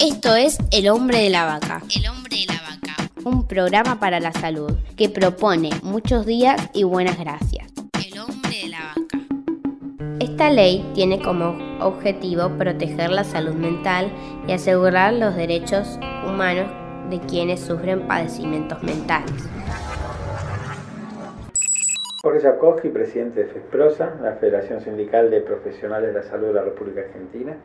Esto es El hombre de la vaca. El hombre de la vaca. Un programa para la salud que propone muchos días y buenas gracias. El hombre de la vaca. Esta ley tiene como objetivo proteger la salud mental y asegurar los derechos humanos de quienes sufren padecimientos mentales. Jorge Jakowski, presidente de FESPROSA, la Federación Sindical de Profesionales de la Salud de la República Argentina.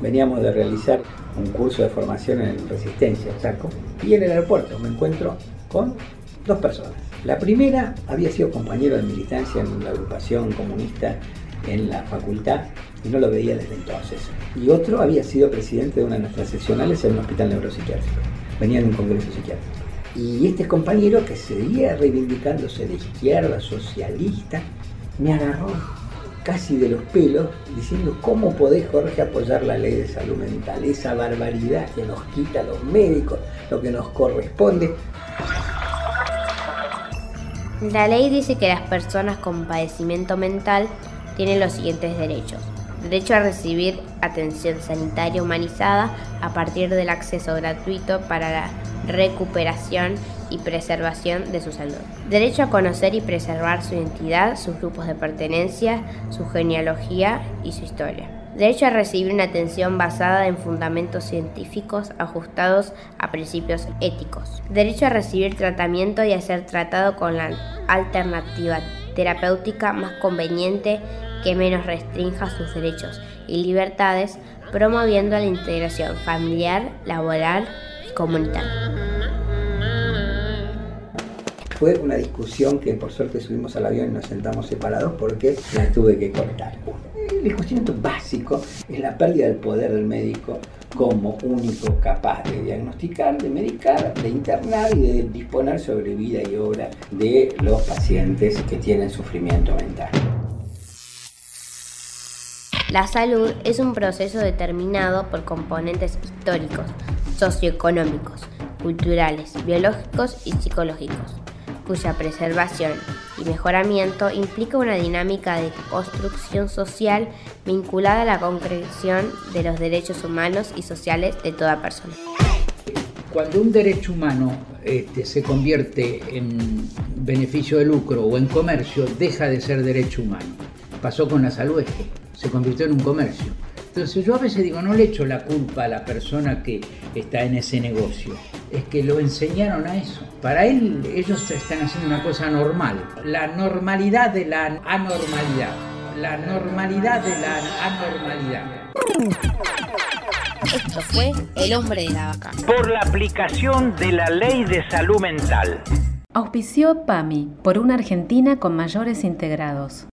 Veníamos de realizar un curso de formación en Resistencia, Chaco, y en el aeropuerto me encuentro con dos personas. La primera había sido compañero de militancia en la agrupación comunista en la facultad y no lo veía desde entonces. Y otro había sido presidente de una de nuestras seccionales en un hospital neuropsiquiátrico. Venía de un congreso psiquiátrico. Y este compañero que seguía reivindicándose de izquierda, socialista, me agarró casi de los pelos diciendo cómo podés Jorge apoyar la ley de salud mental, esa barbaridad que nos quita a los médicos, lo que nos corresponde. La ley dice que las personas con padecimiento mental tienen los siguientes derechos. Derecho a recibir atención sanitaria humanizada a partir del acceso gratuito para la recuperación y preservación de su salud. Derecho a conocer y preservar su identidad, sus grupos de pertenencia, su genealogía y su historia. Derecho a recibir una atención basada en fundamentos científicos ajustados a principios éticos. Derecho a recibir tratamiento y a ser tratado con la alternativa terapéutica más conveniente que menos restrinja sus derechos y libertades, promoviendo la integración familiar, laboral y comunitaria. Fue una discusión que por suerte subimos al avión y nos sentamos separados porque la tuve que cortar. El discusión básico es la pérdida del poder del médico como único capaz de diagnosticar, de medicar, de internar y de disponer sobre vida y obra de los pacientes que tienen sufrimiento mental. La salud es un proceso determinado por componentes históricos, socioeconómicos, culturales, biológicos y psicológicos cuya preservación y mejoramiento implica una dinámica de construcción social vinculada a la concreción de los derechos humanos y sociales de toda persona. Cuando un derecho humano este, se convierte en beneficio de lucro o en comercio, deja de ser derecho humano. Pasó con la salud se convirtió en un comercio. Entonces yo a veces digo, no le echo la culpa a la persona que está en ese negocio es que lo enseñaron a eso. Para él, ellos están haciendo una cosa normal. La normalidad de la anormalidad. La normalidad de la anormalidad. Esto fue El hombre de la vaca. Por la aplicación de la ley de salud mental. Auspició PAMI por una Argentina con mayores integrados.